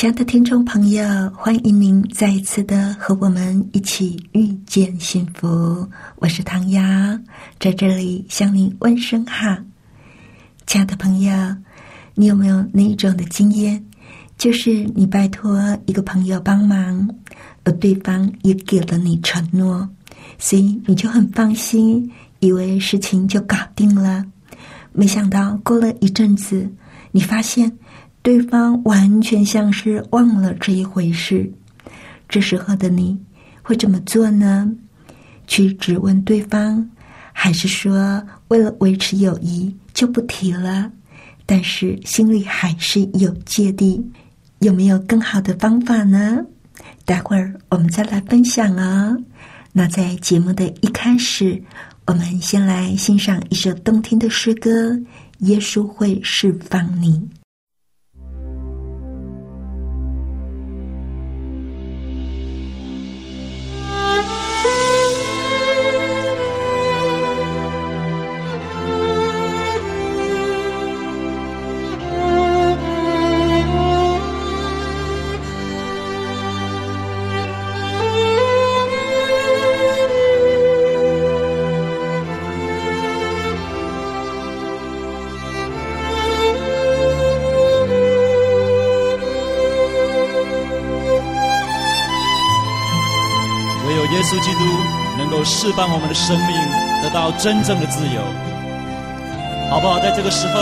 亲爱的听众朋友，欢迎您再一次的和我们一起遇见幸福。我是唐瑶，在这里向您问声好。亲爱的朋友。你有没有那一种的经验？就是你拜托一个朋友帮忙，而对方也给了你承诺，所以你就很放心，以为事情就搞定了。没想到过了一阵子，你发现对方完全像是忘了这一回事。这时候的你会怎么做呢？去质问对方，还是说为了维持友谊就不提了？但是心里还是有芥蒂，有没有更好的方法呢？待会儿我们再来分享哦。那在节目的一开始，我们先来欣赏一首动听的诗歌，《耶稣会释放你》。释放我们的生命，得到真正的自由，好不好？在这个时候，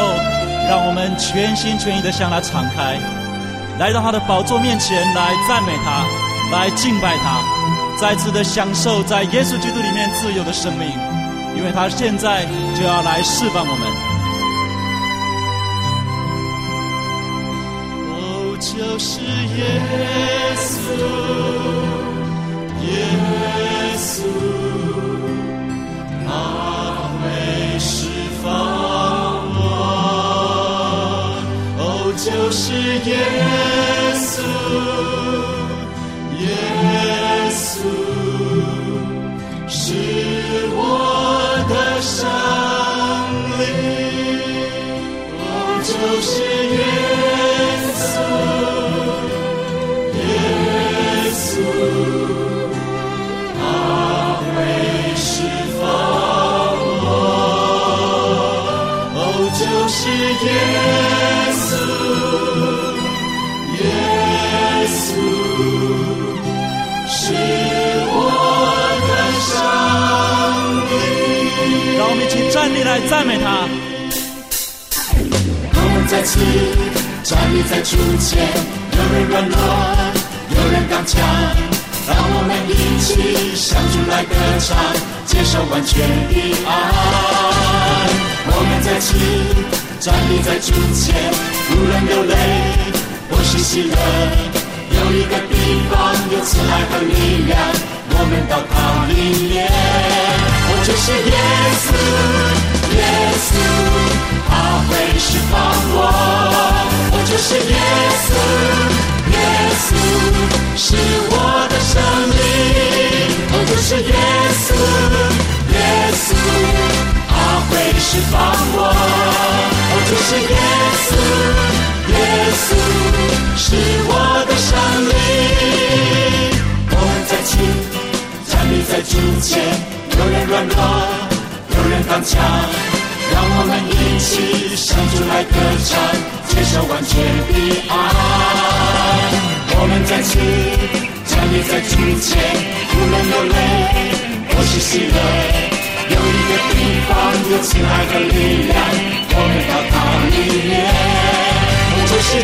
让我们全心全意的向他敞开，来到他的宝座面前，来赞美他，来敬拜他，再次的享受在耶稣基督里面自由的生命，因为他现在就要来释放我们。哦，就是耶稣，耶。耶稣。那会释放我哦就是耶稣耶稣是我的生灵哦就是耶来赞美他。我们在此站立在主前，有人软弱，有人刚强，让我们一起向主来歌唱，接受完全的爱。我们在此。站立在主前，无论流泪或是喜乐，有一个地方有慈爱和力量，我们祷告里面。我就是耶稣，耶稣，他会释放我。我就是耶稣，稣是我的生命。我就是耶稣，耶稣。他会释放我，哦，就是耶稣，耶稣是我的生命。我们在起，站立在主前，有人软弱，有人刚强，让我们一起向主来歌唱，接受完全的爱。我们在起，站立在主前，无论流泪或是喜乐。有一个地方有亲爱的力量，我们要靠里面。就是耶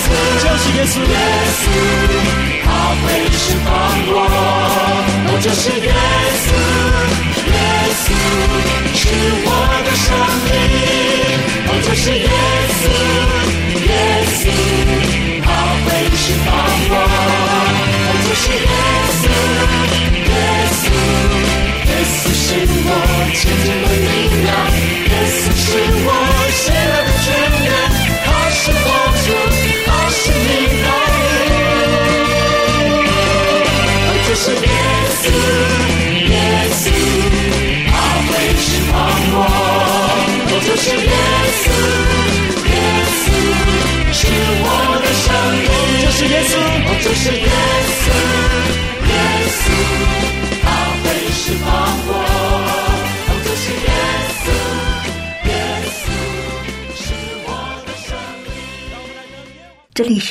稣，就是耶稣，耶稣，他会释放我。我就是耶稣，耶稣，是我的生命。我就是耶稣，耶稣，他会释放我。我就是耶稣，耶稣，耶稣是我前进的力量，耶稣是我现在的全。是耶稣，我就是耶稣，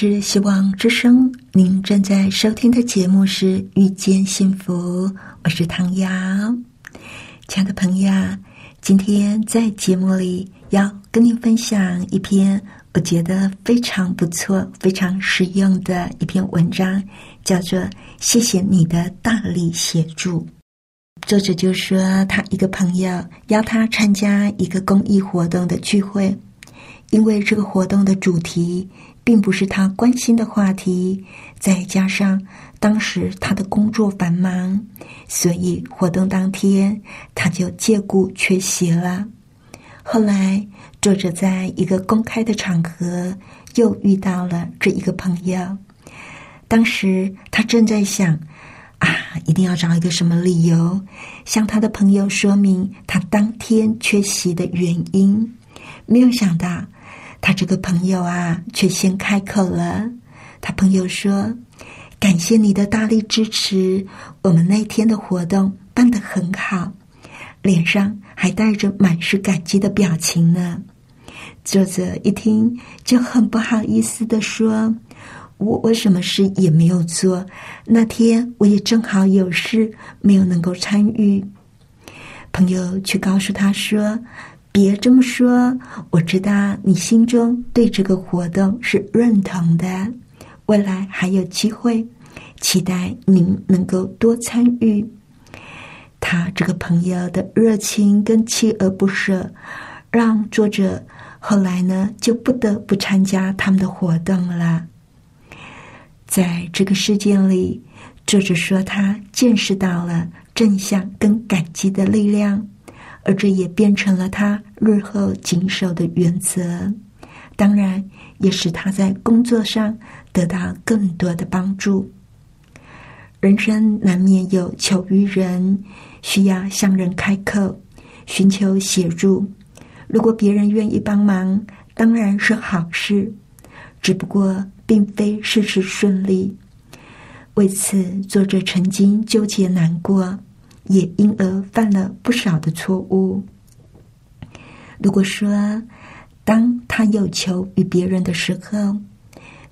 是希望之声，您正在收听的节目是《遇见幸福》，我是唐瑶。亲爱的朋友，今天在节目里要跟您分享一篇我觉得非常不错、非常实用的一篇文章，叫做《谢谢你的大力协助》。作者就说，他一个朋友邀他参加一个公益活动的聚会，因为这个活动的主题并不是他关心的话题，再加上当时他的工作繁忙，所以活动当天他就借故缺席了。后来，作者在一个公开的场合又遇到了这一个朋友。当时他正在想，啊，一定要找一个什么理由向他的朋友说明他当天缺席的原因。没有想到，他这个朋友啊，却先开口了。他朋友说：“感谢你的大力支持，我们那天的活动办得很好。”脸上还带着满是感激的表情呢。作者一听就很不好意思的说：“我我什么事也没有做，那天我也正好有事，没有能够参与。”朋友却告诉他说：“别这么说，我知道你心中对这个活动是认同的，未来还有机会，期待您能够多参与。”他这个朋友的热情跟锲而不舍，让作者后来呢就不得不参加他们的活动了。在这个事件里，作者说他见识到了正向跟感激的力量，而这也变成了他日后谨守的原则。当然，也使他在工作上得到更多的帮助。人生难免有求于人，需要向人开口，寻求协助。如果别人愿意帮忙，当然是好事。只不过，并非事事顺利。为此，作者曾经纠结难过，也因而犯了不少的错误。如果说，当他有求于别人的时候，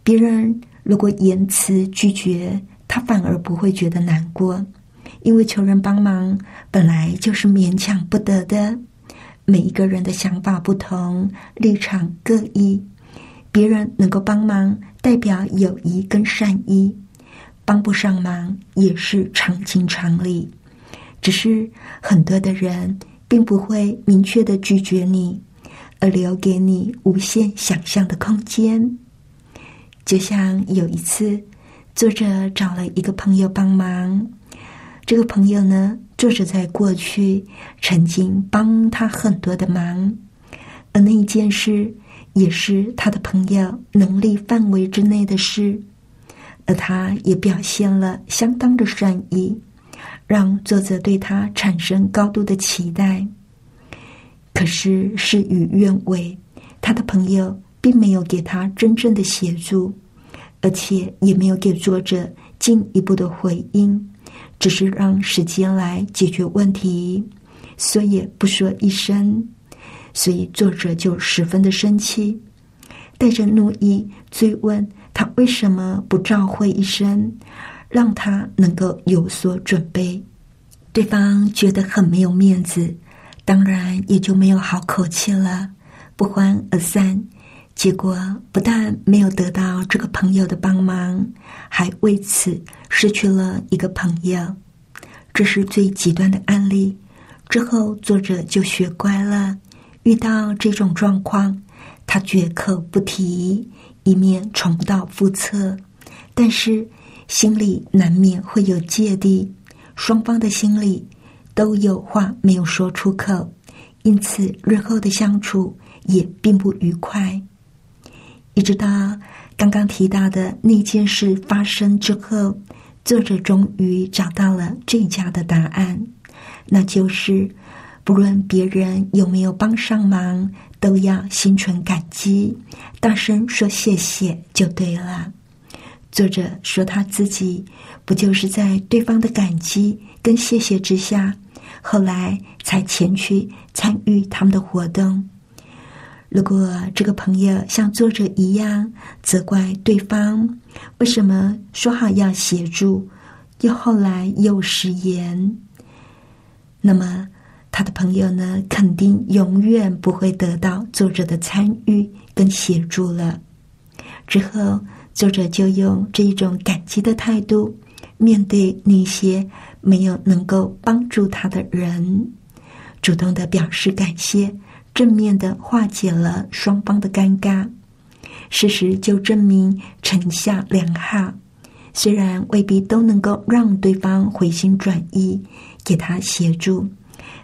别人如果言辞拒绝，他反而不会觉得难过，因为求人帮忙本来就是勉强不得的。每一个人的想法不同，立场各异，别人能够帮忙，代表友谊跟善意；帮不上忙，也是常情常理。只是很多的人并不会明确的拒绝你，而留给你无限想象的空间。就像有一次。作者找了一个朋友帮忙，这个朋友呢，作者在过去曾经帮他很多的忙，而那一件事也是他的朋友能力范围之内的事，而他也表现了相当的善意，让作者对他产生高度的期待。可是事与愿违，他的朋友并没有给他真正的协助。而且也没有给作者进一步的回应，只是让时间来解决问题，所以不说一声，所以作者就十分的生气，带着怒意追问他为什么不召会一声，让他能够有所准备。对方觉得很没有面子，当然也就没有好口气了，不欢而散。结果不但没有得到这个朋友的帮忙，还为此失去了一个朋友。这是最极端的案例。之后，作者就学乖了，遇到这种状况，他绝口不提，以免重蹈覆辙。但是，心里难免会有芥蒂，双方的心里都有话没有说出口，因此日后的相处也并不愉快。一直到刚刚提到的那件事发生之后，作者终于找到了最佳的答案，那就是不论别人有没有帮上忙，都要心存感激，大声说谢谢就对了。作者说他自己不就是在对方的感激跟谢谢之下，后来才前去参与他们的活动。如果这个朋友像作者一样责怪对方，为什么说好要协助，又后来又食言，那么他的朋友呢，肯定永远不会得到作者的参与跟协助了。之后。作者就用这一种感激的态度，面对那些没有能够帮助他的人，主动的表示感谢，正面的化解了双方的尴尬。事实就证明成效良好。虽然未必都能够让对方回心转意，给他协助，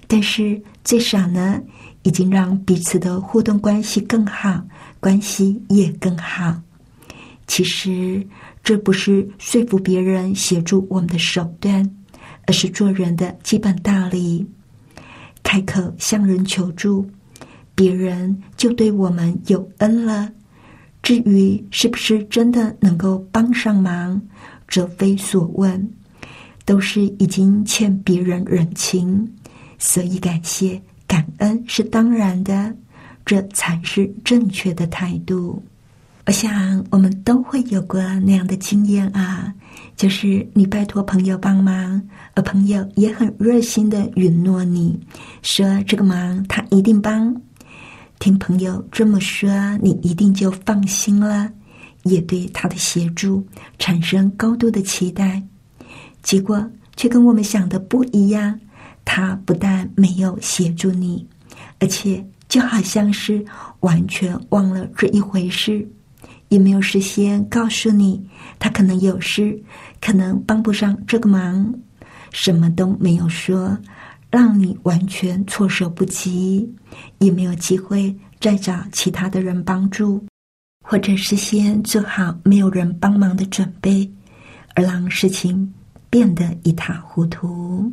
但是最少呢，已经让彼此的互动关系更好，关系也更好。其实，这不是说服别人协助我们的手段，而是做人的基本道理。开口向人求助，别人就对我们有恩了。至于是不是真的能够帮上忙，则非所问，都是已经欠别人人情，所以感谢感恩是当然的，这才是正确的态度。我想我们都会有过那样的经验啊，就是你拜托朋友帮忙，而朋友也很热心的允诺你说这个忙他一定帮。听朋友这么说，你一定就放心了，也对他的协助产生高度的期待。结果却跟我们想的不一样，他不但没有协助你，而且就好像是完全忘了这一回事。也没有事先告诉你，他可能有事，可能帮不上这个忙，什么都没有说，让你完全措手不及，也没有机会再找其他的人帮助，或者事先做好没有人帮忙的准备，而让事情变得一塌糊涂。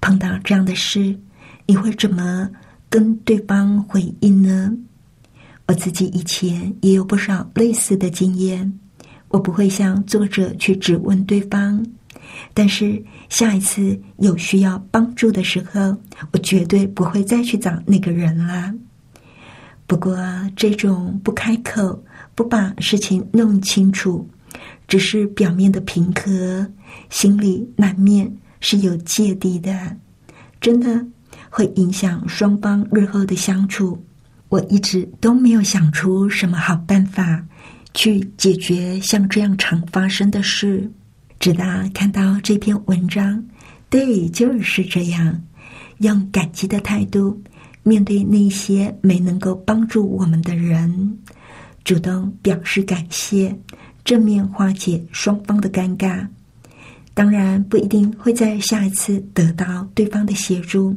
碰到这样的事，你会怎么跟对方回应呢？我自己以前也有不少类似的经验，我不会向作者去质问对方，但是下一次有需要帮助的时候，我绝对不会再去找那个人了。不过，这种不开口、不把事情弄清楚，只是表面的平和，心里难免是有芥蒂的，真的会影响双方日后的相处。我一直都没有想出什么好办法去解决像这样常发生的事，直到看到这篇文章，对，就是这样，用感激的态度面对那些没能够帮助我们的人，主动表示感谢，正面化解双方的尴尬。当然不一定会在下一次得到对方的协助。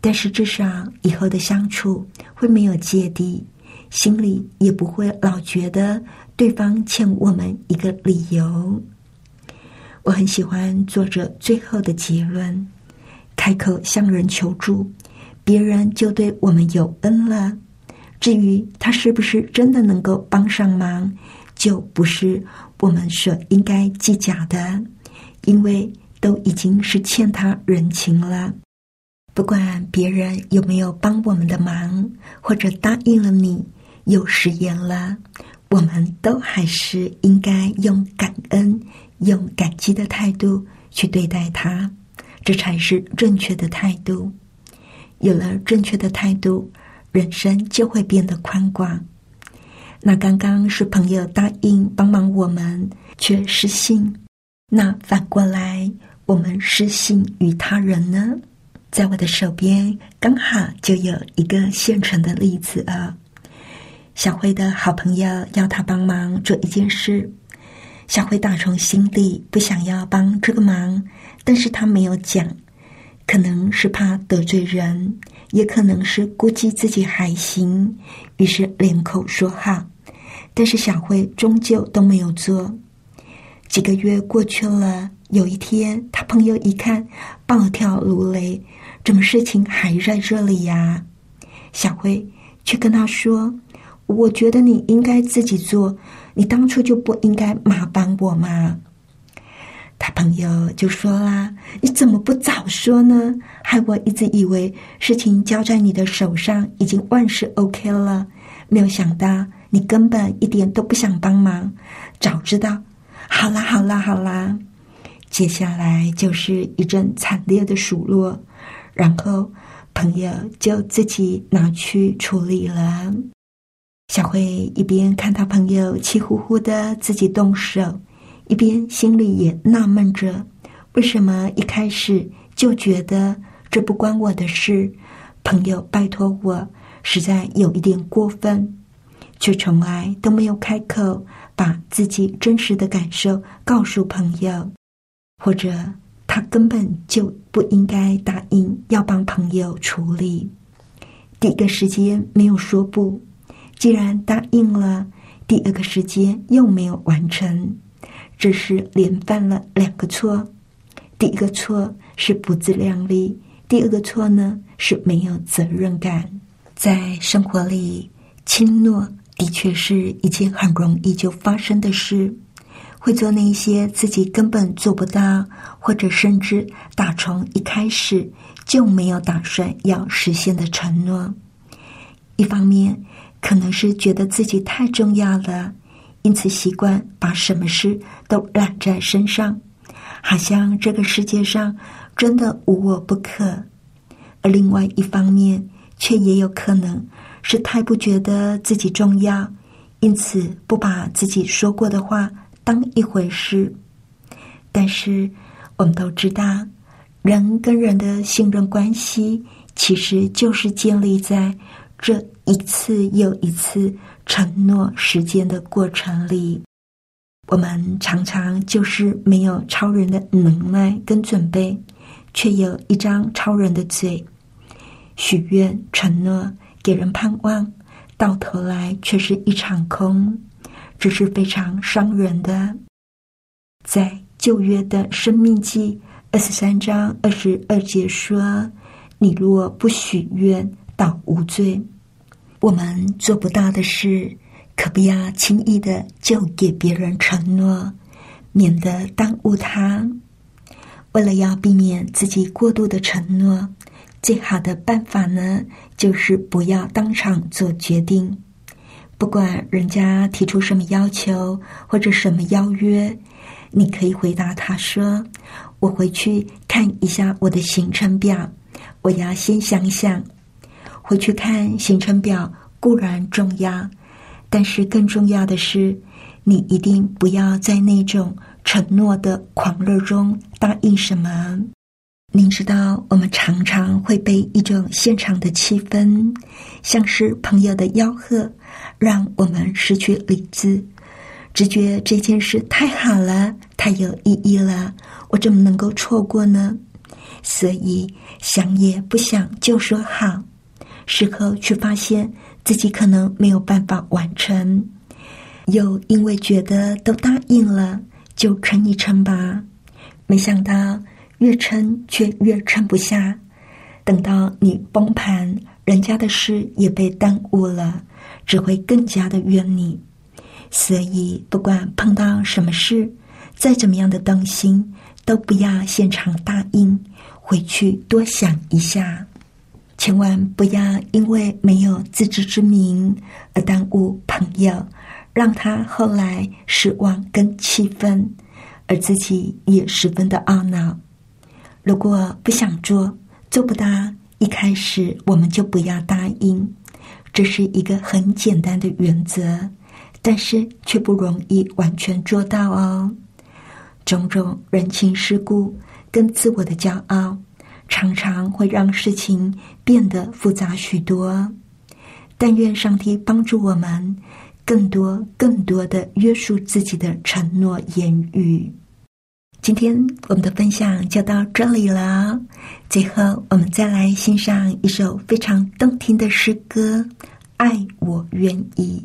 但是至少以后的相处会没有芥蒂，心里也不会老觉得对方欠我们一个理由。我很喜欢作者最后的结论：开口向人求助，别人就对我们有恩了。至于他是不是真的能够帮上忙，就不是我们所应该计较的，因为都已经是欠他人情了。不管别人有没有帮我们的忙，或者答应了你有食言了，我们都还是应该用感恩、用感激的态度去对待他，这才是正确的态度。有了正确的态度，人生就会变得宽广。那刚刚是朋友答应帮忙我们，却失信；那反过来，我们失信于他人呢？在我的手边刚好就有一个现成的例子啊。小慧的好朋友要他帮忙做一件事，小慧打从心底不想要帮这个忙，但是他没有讲，可能是怕得罪人，也可能是估计自己还行，于是连口说好。但是小慧终究都没有做。几个月过去了，有一天，他朋友一看，暴跳如雷：“怎么事情还在这里呀？”小慧却跟他说：“我觉得你应该自己做，你当初就不应该麻烦我嘛。”他朋友就说啦：“你怎么不早说呢？害我一直以为事情交在你的手上已经万事 OK 了，没有想到你根本一点都不想帮忙。早知道……”好啦，好啦，好啦！接下来就是一阵惨烈的数落，然后朋友就自己拿去处理了。小慧一边看到朋友气呼呼的自己动手，一边心里也纳闷着：为什么一开始就觉得这不关我的事？朋友拜托我，实在有一点过分，却从来都没有开口。把自己真实的感受告诉朋友，或者他根本就不应该答应要帮朋友处理。第一个时间没有说不，既然答应了，第二个时间又没有完成，这是连犯了两个错。第一个错是不自量力，第二个错呢是没有责任感，在生活里轻诺。的确是一件很容易就发生的事，会做那些自己根本做不到，或者甚至打从一开始就没有打算要实现的承诺。一方面可能是觉得自己太重要了，因此习惯把什么事都揽在身上，好像这个世界上真的无我不可；而另外一方面，却也有可能。是太不觉得自己重要，因此不把自己说过的话当一回事。但是我们都知道，人跟人的信任关系，其实就是建立在这一次又一次承诺时间的过程里。我们常常就是没有超人的能耐跟准备，却有一张超人的嘴，许愿承诺。给人盼望，到头来却是一场空，这是非常伤人的。在旧约的生命记二十三章二十二节说：“你若不许愿，倒无罪。”我们做不到的事，可不要轻易的就给别人承诺，免得耽误他。为了要避免自己过度的承诺。最好的办法呢，就是不要当场做决定。不管人家提出什么要求或者什么邀约，你可以回答他说：“我回去看一下我的行程表，我要先想想。”回去看行程表固然重要，但是更重要的是，你一定不要在那种承诺的狂热中答应什么。您知道，我们常常会被一种现场的气氛，像是朋友的吆喝，让我们失去理智，只觉这件事太好了，太有意义了，我怎么能够错过呢？所以想也不想就说好，事后却发现自己可能没有办法完成，又因为觉得都答应了，就撑一撑吧，没想到。越撑却越撑不下，等到你崩盘，人家的事也被耽误了，只会更加的怨你。所以，不管碰到什么事，再怎么样的动心，都不要现场答应，回去多想一下，千万不要因为没有自知之明而耽误朋友，让他后来失望跟气愤，而自己也十分的懊恼。如果不想做，做不到，一开始我们就不要答应。这是一个很简单的原则，但是却不容易完全做到哦。种种人情世故跟自我的骄傲，常常会让事情变得复杂许多。但愿上帝帮助我们，更多、更多的约束自己的承诺言语。今天我们的分享就到这里了。最后，我们再来欣赏一首非常动听的诗歌《爱我愿意》。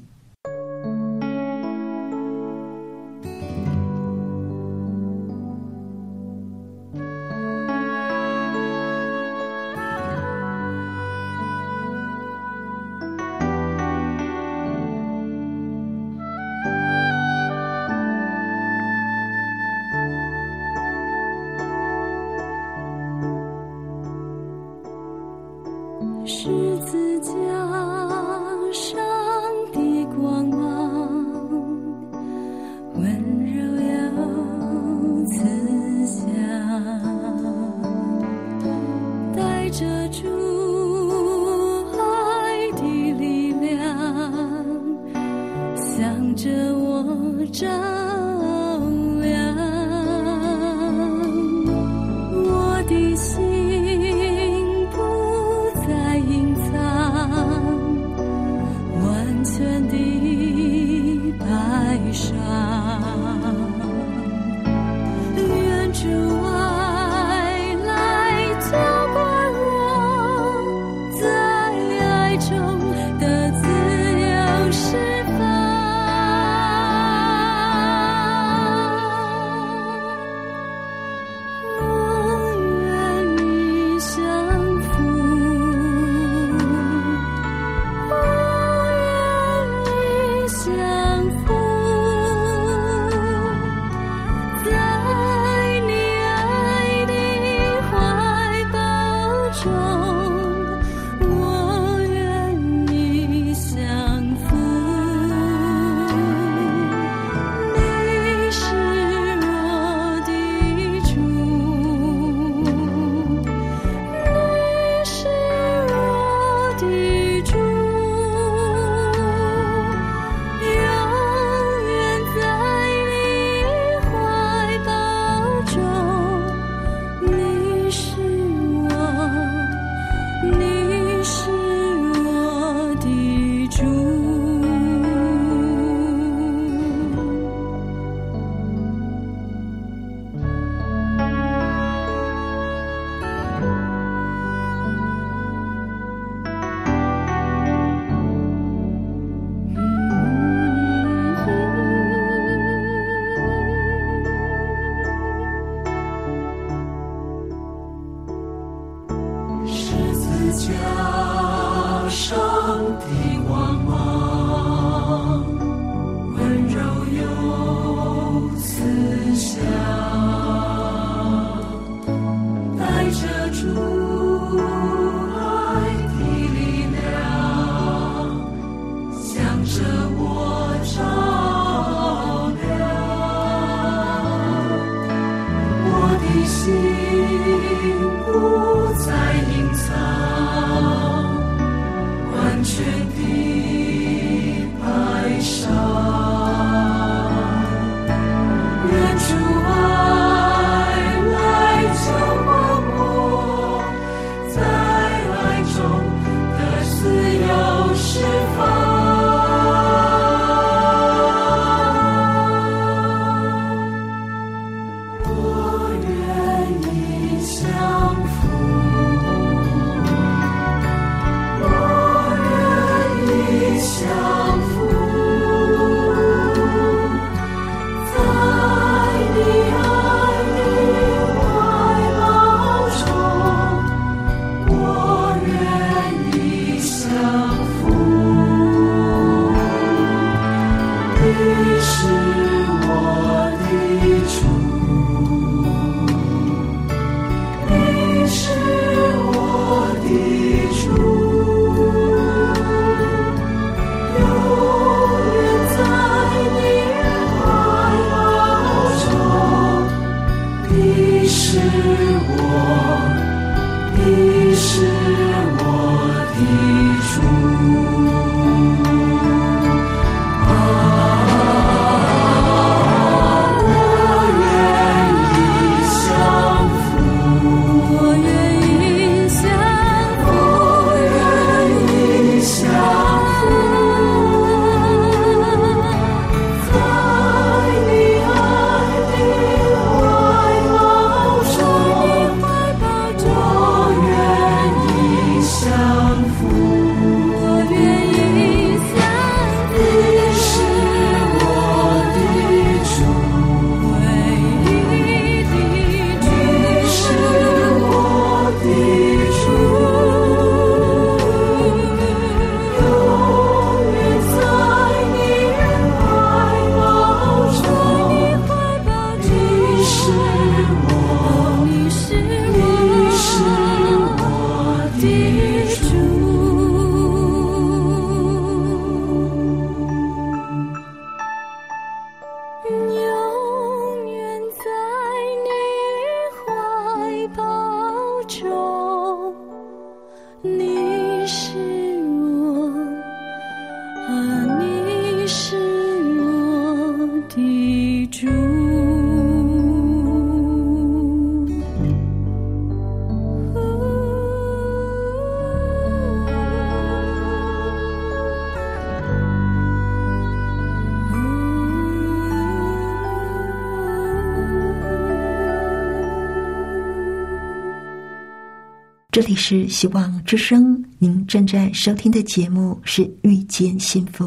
这里是希望之声，您正在收听的节目是《遇见幸福》，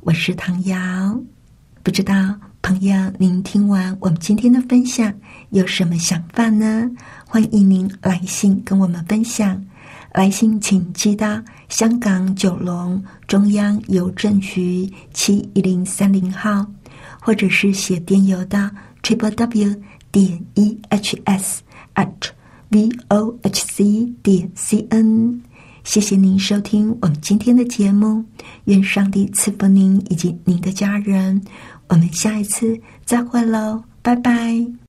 我是唐瑶。不知道朋友，您听完我们今天的分享有什么想法呢？欢迎您来信跟我们分享。来信请寄到香港九龙中央邮政局七一零三零号，或者是写电邮到 triple w 点 e h s at。V o h c 点 c n，谢谢您收听我们今天的节目，愿上帝赐福您以及您的家人，我们下一次再会喽，拜拜。